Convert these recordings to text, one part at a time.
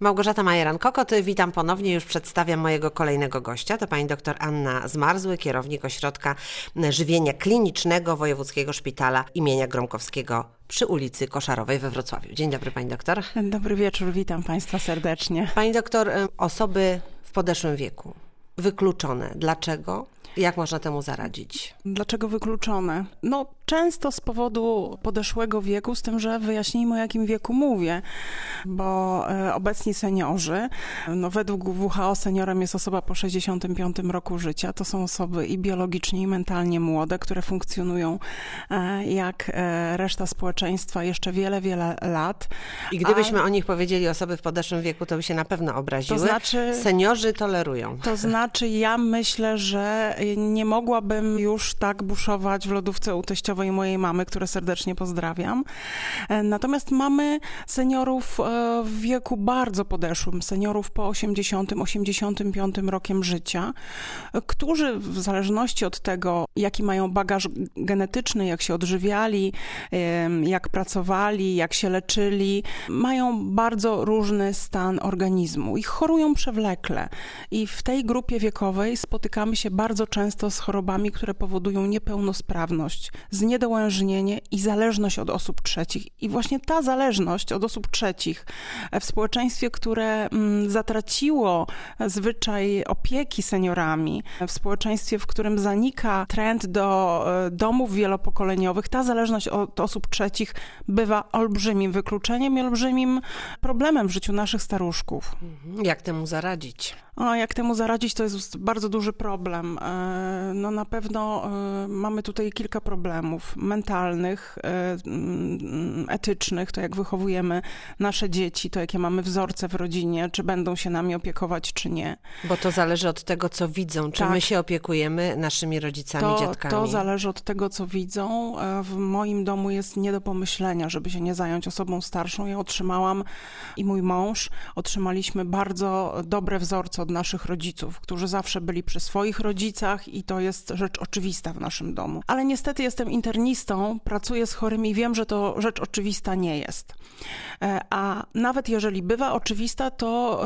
Małgorzata Majeran-Kokot, witam ponownie, już przedstawiam mojego kolejnego gościa. To pani dr Anna Zmarzły, kierownik Ośrodka Żywienia Klinicznego Wojewódzkiego Szpitala imienia Gromkowskiego przy ulicy Koszarowej we Wrocławiu. Dzień dobry pani doktor. Dobry wieczór, witam państwa serdecznie. Pani doktor, osoby w podeszłym wieku, wykluczone. Dlaczego? Jak można temu zaradzić? Dlaczego wykluczone? No, często z powodu podeszłego wieku, z tym, że wyjaśnijmy o jakim wieku mówię, bo e, obecni seniorzy, no według WHO seniorem jest osoba po 65 roku życia. To są osoby i biologicznie, i mentalnie młode, które funkcjonują e, jak e, reszta społeczeństwa jeszcze wiele, wiele lat. I gdybyśmy A... o nich powiedzieli osoby w podeszłym wieku, to by się na pewno obraziły. To znaczy, Seniorzy tolerują. To znaczy, ja myślę, że nie mogłabym już tak buszować w lodówce u teściowej mojej mamy, które serdecznie pozdrawiam. E, natomiast mamy seniorów e, w wieku bardzo podeszłym, seniorów po 80-85 rokiem życia, którzy w zależności od tego, jaki mają bagaż genetyczny, jak się odżywiali, jak pracowali, jak się leczyli, mają bardzo różny stan organizmu i chorują przewlekle. I w tej grupie wiekowej spotykamy się bardzo często z chorobami, które powodują niepełnosprawność, zniedołężnienie i zależność od osób trzecich. I właśnie ta zależność od osób trzecich w społeczeństwie, które mm, zatraciło zwyczaj opieki seniorami, w społeczeństwie, w którym zanika trend do e, domów wielopokoleniowych, ta zależność od osób trzecich bywa olbrzymim wykluczeniem i olbrzymim problemem w życiu naszych staruszków. Mhm. Jak temu zaradzić? A jak temu zaradzić, to jest bardzo duży problem. E, no na pewno e, mamy tutaj kilka problemów mentalnych, e, mm, etycznych, to jak wychowujemy nasze dzieci, to jakie mamy wzorce w rodzinie, czy będą się nami opiekować, czy nie. Bo to zależy od tego, co widzą, czy tak. my się opiekujemy naszymi rodzicami, to, dziadkami. To zależy od tego, co widzą. W moim domu jest nie do pomyślenia, żeby się nie zająć osobą starszą. Ja otrzymałam i mój mąż otrzymaliśmy bardzo dobre wzorce od naszych rodziców, którzy zawsze byli przy swoich rodzicach i to jest rzecz oczywista w naszym domu. Ale niestety jestem internistą, pracuję z chorymi i wiem, że to rzecz oczywista nie jest. E, a nawet jeżeli bywa oczywista, to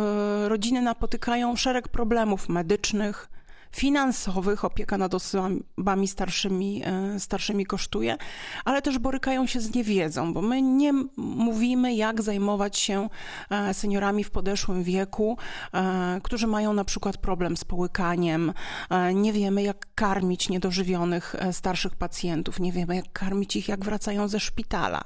e, rodziny napotykają szereg problemów medycznych, finansowych, opieka nad osobami starszymi, e, starszymi kosztuje, ale też borykają się z niewiedzą, bo my nie mówimy, jak zajmować się e, seniorami w podeszłym wieku, e, którzy mają na przykład problem z połykaniem, nie wiemy, jak karmić niedożywionych starszych pacjentów, nie wiemy, jak karmić ich, jak wracają ze szpitala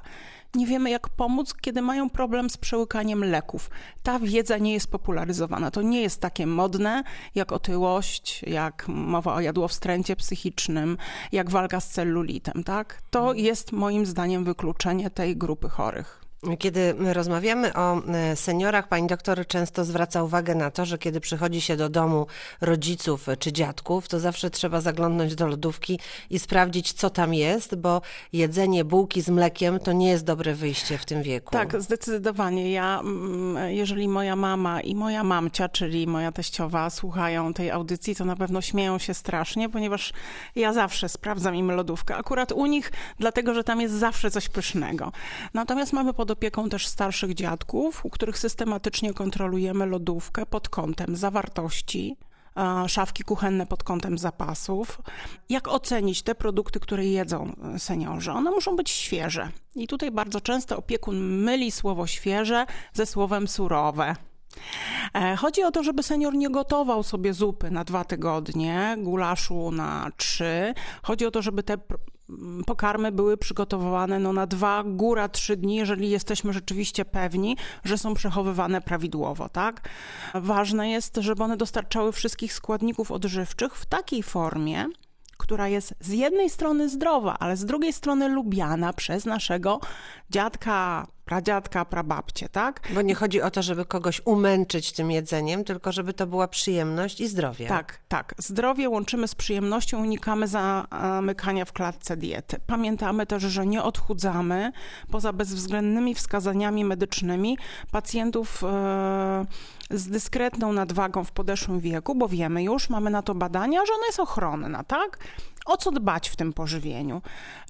nie wiemy, jak pomóc, kiedy mają problem z przełykaniem leków. Ta wiedza nie jest popularyzowana. To nie jest takie modne jak otyłość, jak mowa o jadłowstręcie psychicznym, jak walka z celulitem. Tak? To jest moim zdaniem wykluczenie tej grupy chorych. Kiedy rozmawiamy o e, seniorach, pani doktor często zwraca uwagę na to, że kiedy przychodzi się do domu rodziców czy dziadków, to zawsze trzeba zaglądnąć do lodówki i sprawdzić, co tam jest, bo jedzenie bułki z mlekiem to nie jest dobre wyjście w tym wieku. Tak, zdecydowanie. Ja, mm, jeżeli moja mama i moja mamcia, czyli moja teściowa, słuchają tej audycji, to na pewno śmieją się strasznie, ponieważ ja zawsze sprawdzam im lodówkę. Akurat u nich, dlatego że tam jest zawsze coś pysznego. Natomiast mamy pod opieką też starszych dziadków, u których systematycznie kontrolujemy lodówkę pod kątem zawartości, szafki kuchenne pod kątem zapasów. Jak ocenić te produkty, które jedzą seniorzy? One muszą być świeże. I tutaj bardzo często opiekun myli słowo świeże ze słowem surowe. E, chodzi o to, żeby senior nie gotował sobie zupy na dwa tygodnie, gulaszu na trzy. Chodzi o to, żeby te pokarmy były przygotowywane no, na dwa, góra trzy dni, jeżeli jesteśmy rzeczywiście pewni, że są przechowywane prawidłowo, tak? Ważne jest, żeby one dostarczały wszystkich składników odżywczych w takiej formie, która jest z jednej strony zdrowa, ale z drugiej strony lubiana przez naszego dziadka, pradziadka, prababcie, tak? Bo nie chodzi o to, żeby kogoś umęczyć tym jedzeniem, tylko żeby to była przyjemność i zdrowie. Tak, tak. Zdrowie łączymy z przyjemnością, unikamy zamykania w klatce diety. Pamiętamy też, że nie odchudzamy poza bezwzględnymi wskazaniami medycznymi pacjentów e, z dyskretną nadwagą w podeszłym wieku, bo wiemy już, mamy na to badania, że ona jest ochronna, tak? O co dbać w tym pożywieniu?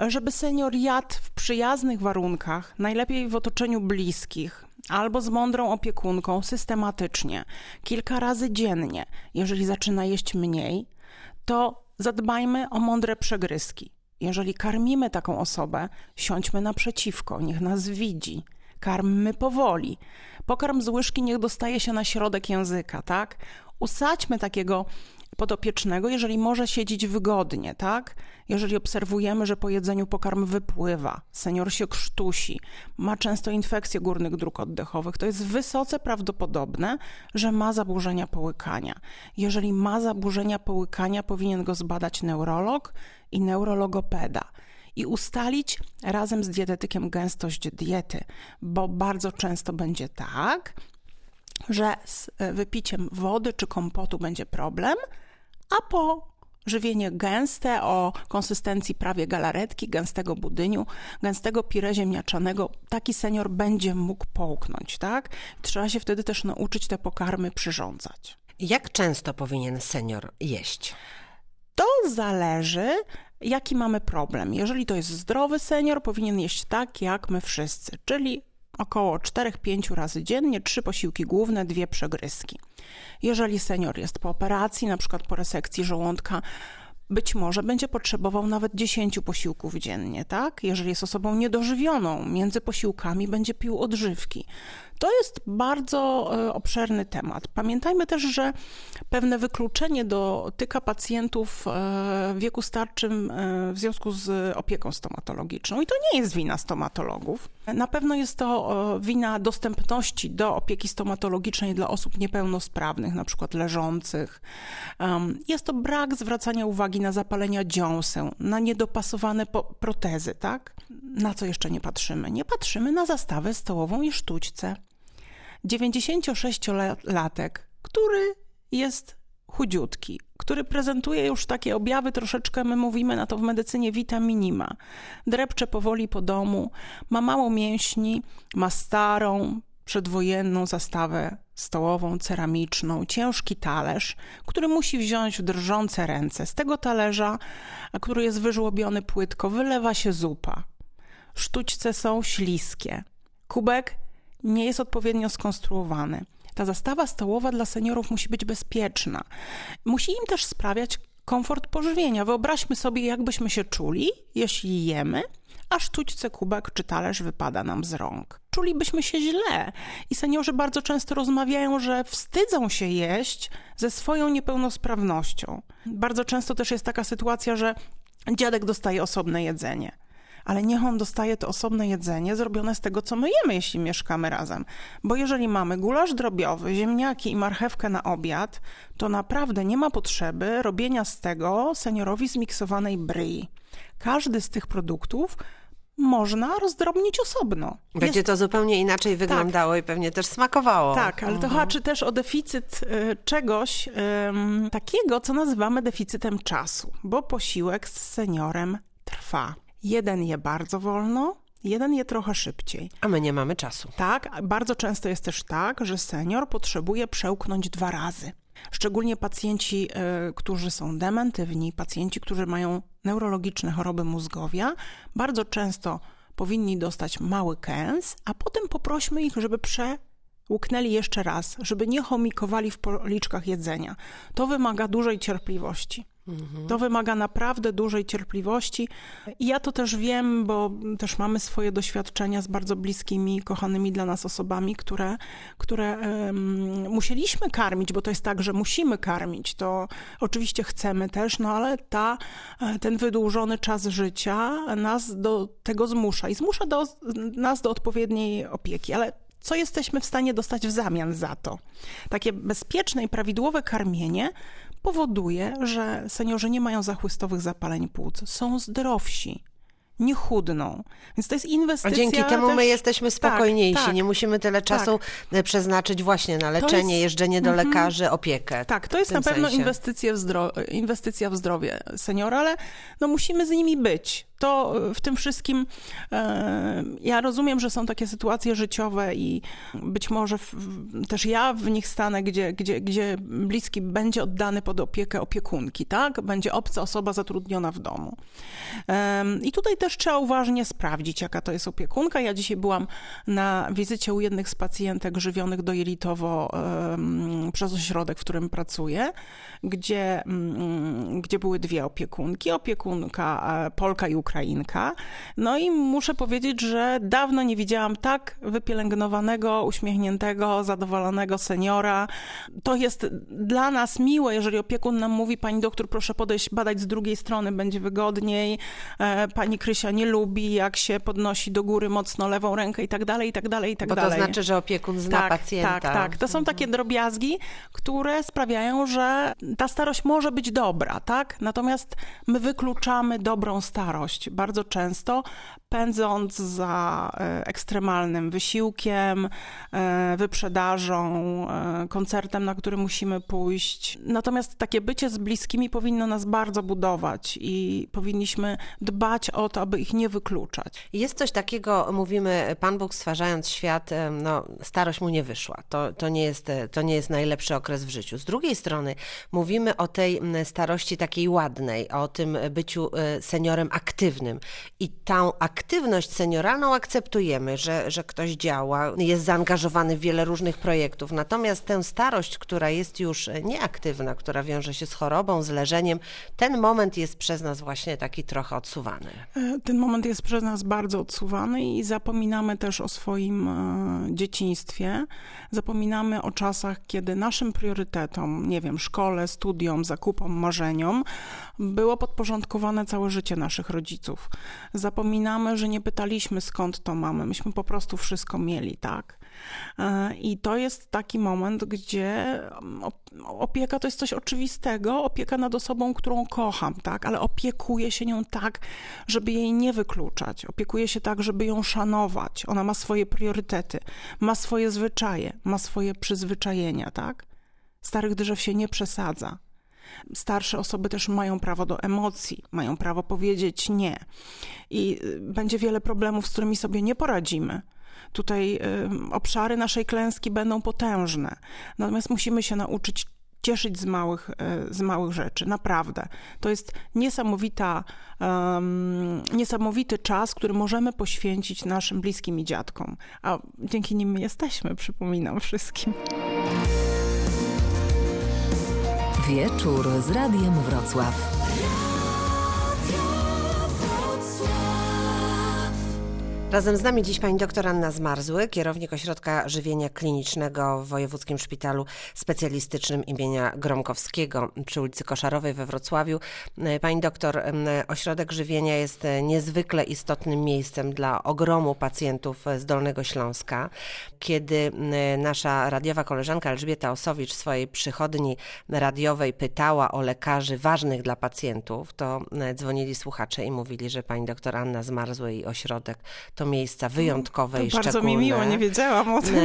Żeby senior jadł w przyjaznych warunkach, najlepiej w otoczeniu bliskich, albo z mądrą opiekunką systematycznie, kilka razy dziennie, jeżeli zaczyna jeść mniej, to zadbajmy o mądre przegryzki. Jeżeli karmimy taką osobę, siądźmy naprzeciwko, niech nas widzi. Karmmy powoli. Pokarm z łyżki niech dostaje się na środek języka, tak? Usadźmy takiego podopiecznego, jeżeli może siedzieć wygodnie, tak? Jeżeli obserwujemy, że po jedzeniu pokarm wypływa, senior się krztusi, ma często infekcje górnych dróg oddechowych, to jest wysoce prawdopodobne, że ma zaburzenia połykania. Jeżeli ma zaburzenia połykania, powinien go zbadać neurolog i neurologopeda i ustalić razem z dietetykiem gęstość diety, bo bardzo często będzie tak, że z e, wypiciem wody czy kompotu będzie problem, a po żywienie gęste o konsystencji prawie galaretki, gęstego budyniu, gęstego pire ziemniaczanego, taki senior będzie mógł połknąć, tak? Trzeba się wtedy też nauczyć te pokarmy przyrządzać. Jak często powinien senior jeść? To zależy, jaki mamy problem. Jeżeli to jest zdrowy senior, powinien jeść tak jak my wszyscy, czyli około 4-5 razy dziennie, trzy posiłki główne, dwie przegryzki. Jeżeli senior jest po operacji, na przykład po resekcji żołądka, być może będzie potrzebował nawet 10 posiłków dziennie, tak? Jeżeli jest osobą niedożywioną, między posiłkami będzie pił odżywki. To jest bardzo e, obszerny temat. Pamiętajmy też, że pewne wykluczenie dotyka pacjentów e, w wieku starczym e, w związku z opieką stomatologiczną. I to nie jest wina stomatologów. Na pewno jest to wina dostępności do opieki stomatologicznej dla osób niepełnosprawnych, na przykład leżących. Jest to brak zwracania uwagi na zapalenia dziąseł, na niedopasowane protezy, tak? Na co jeszcze nie patrzymy? Nie patrzymy na zastawę stołową i sztućce. 96-latek, który jest chudziutki, który prezentuje już takie objawy troszeczkę, my mówimy na to w medycynie witaminima. Drepcze powoli po domu, ma mało mięśni, ma starą, przedwojenną zastawę stołową, ceramiczną, ciężki talerz, który musi wziąć w drżące ręce. Z tego talerza, który jest wyżłobiony płytko, wylewa się zupa. Sztućce są śliskie. Kubek nie jest odpowiednio skonstruowany. Ta zastawa stołowa dla seniorów musi być bezpieczna. Musi im też sprawiać komfort pożywienia. Wyobraźmy sobie, jakbyśmy się czuli, jeśli jemy, a sztućce kubek czy talerz wypada nam z rąk. Czulibyśmy się źle. I seniorzy bardzo często rozmawiają, że wstydzą się jeść ze swoją niepełnosprawnością. Bardzo często też jest taka sytuacja, że dziadek dostaje osobne jedzenie ale niech on dostaje to osobne jedzenie zrobione z tego, co my jemy, jeśli mieszkamy razem. Bo jeżeli mamy gulasz drobiowy, ziemniaki i marchewkę na obiad, to naprawdę nie ma potrzeby robienia z tego seniorowi zmiksowanej bryi. Każdy z tych produktów można rozdrobnić osobno. Będzie Jest... to zupełnie inaczej tak. wyglądało tak. i pewnie też smakowało. Tak, ale to mhm. też o deficyt y, czegoś takiego, co nazywamy deficytem czasu, bo posiłek z seniorem trwa. Jeden je bardzo wolno, jeden je trochę szybciej. A my nie mamy czasu. Tak, bardzo często jest też tak, że senior potrzebuje przełknąć dwa razy. Szczególnie pacjenci, y, którzy są dementywni, pacjenci, którzy mają neurologiczne choroby mózgowia, bardzo często powinni dostać mały kęs, a potem poprośmy ich, żeby przełknęli jeszcze raz, żeby nie chomikowali w policzkach jedzenia. To wymaga dużej cierpliwości. To wymaga naprawdę dużej cierpliwości. I ja to też wiem, bo też mamy swoje doświadczenia z bardzo bliskimi, kochanymi dla nas osobami, które, które um, musieliśmy karmić, bo to jest tak, że musimy karmić. To oczywiście chcemy też, no ale ta, e, ten wydłużony czas życia nas do tego zmusza i zmusza do, nas do odpowiedniej opieki. Ale co jesteśmy w stanie dostać w zamian za to? Takie bezpieczne i prawidłowe karmienie powoduje, że seniorzy nie mają zachłystowych zapaleń płuc, są zdrowsi nie chudną. Więc to jest inwestycja. A dzięki temu też... my jesteśmy tak, spokojniejsi. Tak, tak, nie musimy tyle czasu tak. przeznaczyć właśnie na leczenie, jest... jeżdżenie do mhm. lekarzy, opiekę. Tak, to jest na pewno inwestycja w, zdro... inwestycja w zdrowie seniora, ale no musimy z nimi być. To w tym wszystkim e, ja rozumiem, że są takie sytuacje życiowe i być może w, też ja w nich stanę, gdzie, gdzie, gdzie bliski będzie oddany pod opiekę opiekunki, tak? Będzie obca osoba zatrudniona w domu. I tutaj też trzeba uważnie sprawdzić, jaka to jest opiekunka. Ja dzisiaj byłam na wizycie u jednych z pacjentek żywionych dojelitowo przez ośrodek, w którym pracuję, gdzie, mm, gdzie były dwie opiekunki. Opiekunka e, Polka i. No i muszę powiedzieć, że dawno nie widziałam tak wypielęgnowanego, uśmiechniętego, zadowolonego seniora. To jest dla nas miłe, jeżeli opiekun nam mówi, pani doktor, proszę podejść, badać z drugiej strony, będzie wygodniej. E, pani Krysia nie lubi, jak się podnosi do góry mocno lewą rękę i tak dalej, i tak dalej, i tak Bo dalej. to znaczy, że opiekun zna tak, pacjenta. Tak, tak. To są takie drobiazgi, które sprawiają, że ta starość może być dobra, tak? Natomiast my wykluczamy dobrą starość bardzo często, pędząc za e, ekstremalnym wysiłkiem, e, wyprzedażą, e, koncertem, na który musimy pójść. Natomiast takie bycie z bliskimi powinno nas bardzo budować i powinniśmy dbać o to, aby ich nie wykluczać. Jest coś takiego, mówimy, Pan Bóg stwarzając świat, no, starość mu nie wyszła. To, to, nie jest, to nie jest najlepszy okres w życiu. Z drugiej strony mówimy o tej starości takiej ładnej, o tym byciu seniorem aktywnym. I tą aktywność senioralną akceptujemy, że, że ktoś działa, jest zaangażowany w wiele różnych projektów. Natomiast tę starość, która jest już nieaktywna, która wiąże się z chorobą, z leżeniem, ten moment jest przez nas właśnie taki trochę odsuwany. E, ten moment jest przez nas bardzo odsuwany i zapominamy też o swoim e, dzieciństwie. Zapominamy o czasach, kiedy naszym priorytetom, nie wiem, szkole, studiom, zakupom, marzeniom było podporządkowane całe życie naszych rodziców. Zapominamy, że nie pytaliśmy skąd to mamy, myśmy po prostu wszystko mieli, tak? E, I to jest taki moment, gdzie mm, opieka to jest coś oczywistego, opieka nad osobą, którą kocham, tak? Ale opiekuję się nią tak, żeby jej nie wykluczać. Opiekuję się tak, żeby ją szanować. Ona ma swoje priorytety, ma swoje zwyczaje, ma swoje przyzwyczajenia, tak? Starych drzew się nie przesadza. Starsze osoby też mają prawo do emocji, mają prawo powiedzieć nie. I y, będzie wiele problemów, z którymi sobie nie poradzimy. Tutaj y, obszary naszej klęski będą potężne. Natomiast musimy się nauczyć cieszyć z małych, y, z małych rzeczy, naprawdę. To jest niesamowita, um, niesamowity czas, który możemy poświęcić naszym bliskim i dziadkom, a dzięki nim jesteśmy, przypominam wszystkim. Wieczór z Radiem Wrocław. Razem z nami dziś pani doktor Anna Zmarzły, kierownik Ośrodka Żywienia Klinicznego w Wojewódzkim Szpitalu Specjalistycznym imienia Gromkowskiego przy ulicy Koszarowej we Wrocławiu. Pani doktor, ośrodek żywienia jest niezwykle istotnym miejscem dla ogromu pacjentów z Dolnego Śląska. Kiedy nasza radiowa koleżanka Elżbieta Osowicz w swojej przychodni radiowej pytała o lekarzy ważnych dla pacjentów, to dzwonili słuchacze i mówili, że pani doktor Anna Zmarzły i ośrodek to miejsca wyjątkowe to i szczególne. Bardzo mi miło, nie wiedziałam o tym.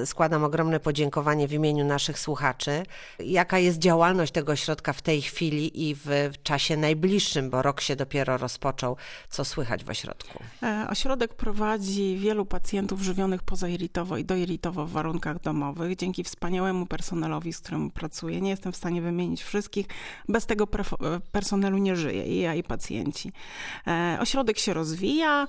E, składam ogromne podziękowanie w imieniu naszych słuchaczy. Jaka jest działalność tego ośrodka w tej chwili i w czasie najbliższym, bo rok się dopiero rozpoczął. Co słychać w ośrodku? E, ośrodek prowadzi wielu pacjentów żywionych pozajelitowo i dojelitowo w warunkach domowych. Dzięki wspaniałemu personelowi, z którym pracuję, nie jestem w stanie wymienić wszystkich. Bez tego personelu nie żyję, i ja, i pacjenci. E, ośrodek się rozwija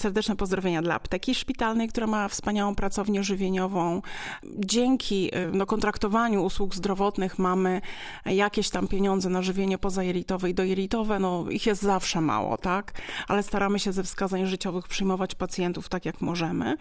serdeczne pozdrowienia dla apteki szpitalnej, która ma wspaniałą pracownię żywieniową. Dzięki y, no, kontraktowaniu usług zdrowotnych mamy jakieś tam pieniądze na żywienie pozajelitowe i dojelitowe. No, ich jest zawsze mało, tak? Ale staramy się ze wskazań życiowych przyjmować pacjentów tak, jak możemy.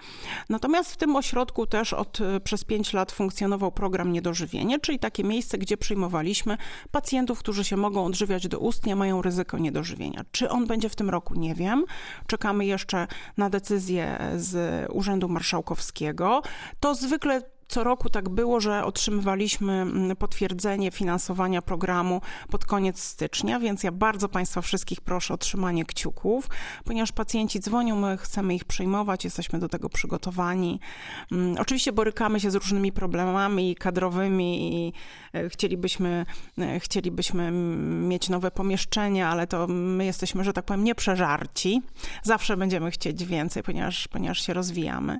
Natomiast w tym ośrodku też od y, przez pięć lat funkcjonował program Niedożywienie, czyli takie miejsce, gdzie przyjmowaliśmy pacjentów, którzy się mogą odżywiać doustnie, mają ryzyko niedożywienia. Czy on będzie w tym roku, nie wiem. Czekamy jeszcze na decyzję z Urzędu Marszałkowskiego, to zwykle Co roku tak było, że otrzymywaliśmy mm, potwierdzenie finansowania programu pod koniec stycznia, więc ja bardzo Państwa wszystkich proszę o trzymanie kciuków, ponieważ pacjenci dzwonią, my chcemy ich przyjmować, jesteśmy do tego przygotowani. Mm, oczywiście borykamy się z różnymi problemami kadrowymi i e, chcielibyśmy, e, chcielibyśmy mieć nowe pomieszczenia, ale to my jesteśmy, że tak powiem, nieprzeżarci. Zawsze będziemy chcieć więcej, ponieważ, ponieważ się rozwijamy.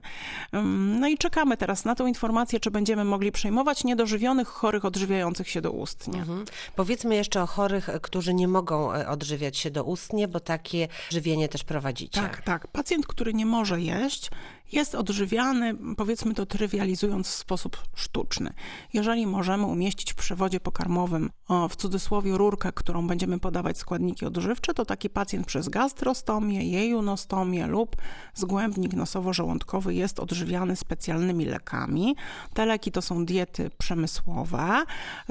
Mm, no i czekamy teraz na tą informację, czy będziemy mogli przyjmować niedożywionych chorych odżywiających się doustnie. Mhm. Powiedzmy jeszcze o chorych, którzy nie mogą e, odżywiać się doustnie, bo takie żywienie też prowadzicie. Tak, tak. Pacjent, który nie może jeść, jest odżywiany, powiedzmy to trywializując w sposób sztuczny. Jeżeli możemy umieścić w przewodzie pokarmowym, w cudzysłowie rurkę, którą będziemy podawać składniki odżywcze, to taki pacjent przez gastrostomię, jejunostomię lub zgłębnik nosowo-żołądkowy jest odżywiany specjalnymi lekami. Te leki to są diety przemysłowe,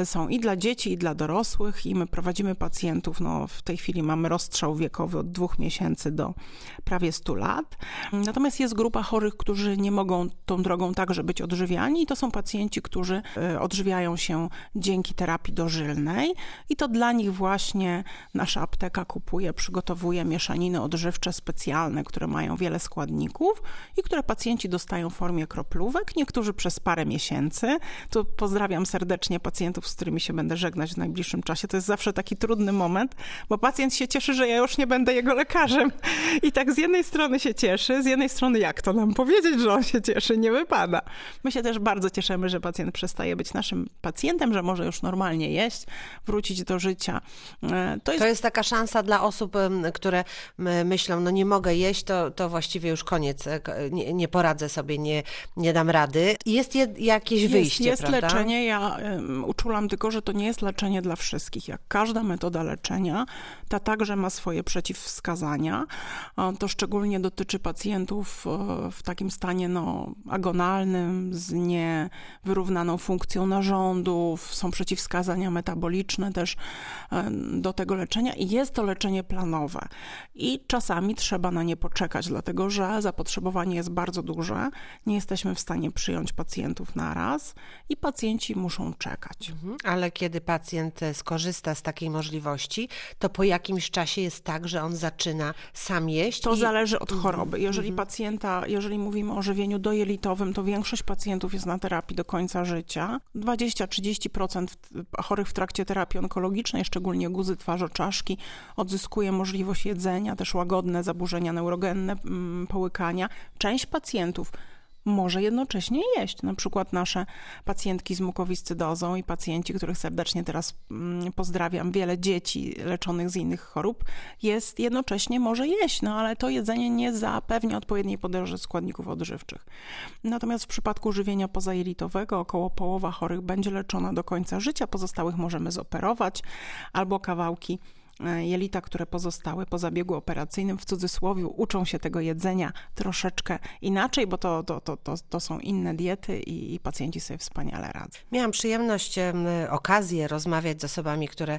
są i dla dzieci, i dla dorosłych i my prowadzimy pacjentów, no w tej chwili mamy rozstrzał wiekowy od dwóch miesięcy do prawie 100 lat. Natomiast jest grupa chorych chorych, którzy nie mogą tą drogą także być odżywiani i to są pacjenci, którzy e, odżywiają się dzięki terapii dożylnej i to dla nich właśnie nasza apteka kupuje, przygotowuje mieszaniny odżywcze specjalne, które mają wiele składników i które pacjenci dostają w formie kroplówek, niektórzy przez parę miesięcy. Tu pozdrawiam serdecznie pacjentów, z którymi się będę żegnać w najbliższym czasie. To jest zawsze taki trudny moment, bo pacjent się cieszy, że ja już nie będę jego lekarzem. I tak z jednej strony się cieszy, z jednej strony jak to nam powiedzieć, że on się cieszy, nie wypada. My się też bardzo cieszymy, że pacjent przestaje być naszym pacjentem, że może już normalnie jeść, wrócić do życia. E, to jest, to jest taka szansa dla osób, które myślą, no nie mogę jeść, to, to właściwie już koniec, e, nie, nie poradzę sobie, nie, nie dam rady. Jest je, jakieś jest, wyjście, Jest prawda? leczenie, ja um, uczulam tylko, że to nie jest leczenie dla wszystkich. Jak każda metoda leczenia, ta także ma swoje przeciwwskazania. To szczególnie dotyczy pacjentów e, w takim stanie no, agonalnym, z niewyrównaną funkcją narządów, są przeciwwskazania metaboliczne też do tego leczenia i jest to leczenie planowe. I czasami trzeba na nie poczekać, dlatego że zapotrzebowanie jest bardzo duże, nie jesteśmy w stanie przyjąć pacjentów na raz i pacjenci muszą czekać. Mhm. Ale kiedy pacjent e, skorzysta z takiej możliwości, to po jakimś czasie jest tak, że on zaczyna sam jeść? To i... zależy od choroby. Jeżeli mhm. pacjenta, jeżeli mówimy o żywieniu dojelitowym, to większość pacjentów jest na terapii do końca życia. 20-30% chorych w trakcie terapii onkologicznej, szczególnie guzy twarzoczaszki, odzyskuje możliwość jedzenia, też łagodne zaburzenia neurogenne, mm, połykania. Część pacjentów może jednocześnie jeść. Na przykład nasze pacjentki z mukowiscydozą i pacjenci, których serdecznie teraz mm, pozdrawiam, wiele dzieci leczonych z innych chorób, jest jednocześnie może jeść, no ale to jedzenie nie zapewnia odpowiedniej podróży składników odżywczych. Natomiast w przypadku żywienia pozajelitowego około połowa chorych będzie leczona do końca życia, pozostałych możemy zoperować albo kawałki jelita, które pozostały po zabiegu operacyjnym, w cudzysłowie uczą się tego jedzenia troszeczkę inaczej, bo to, to, to, to, to są inne diety i, i pacjenci sobie wspaniale radzą. Miałam przyjemność, okazję rozmawiać z osobami, które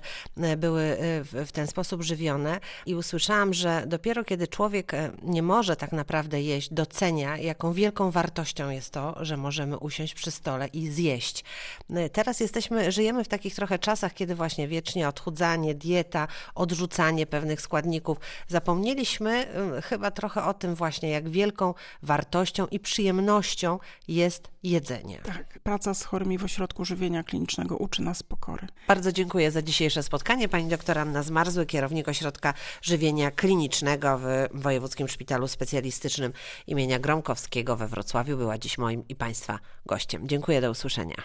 były e, w, ten sposób żywione i usłyszałam, że dopiero kiedy człowiek e, nie może tak naprawdę jeść, docenia, jaką wielką wartością jest to, że możemy usiąść przy stole i zjeść. Teraz jesteśmy, żyjemy w takich trochę czasach, kiedy właśnie wiecznie odchudzanie, dieta, odrzucanie pewnych składników. Zapomnieliśmy chyba trochę o tym właśnie, jak wielką wartością i przyjemnością jest jedzenie. Tak, praca z chorymi w ośrodku żywienia klinicznego uczy nas pokory. Bardzo dziękuję za dzisiejsze spotkanie. Pani doktor Anna Zmarzły, kierownik ośrodka żywienia klinicznego w Wojewódzkim Szpitalu Specjalistycznym imienia Gromkowskiego we Wrocławiu, była dziś moim i Państwa gościem. Dziękuję, do usłyszenia.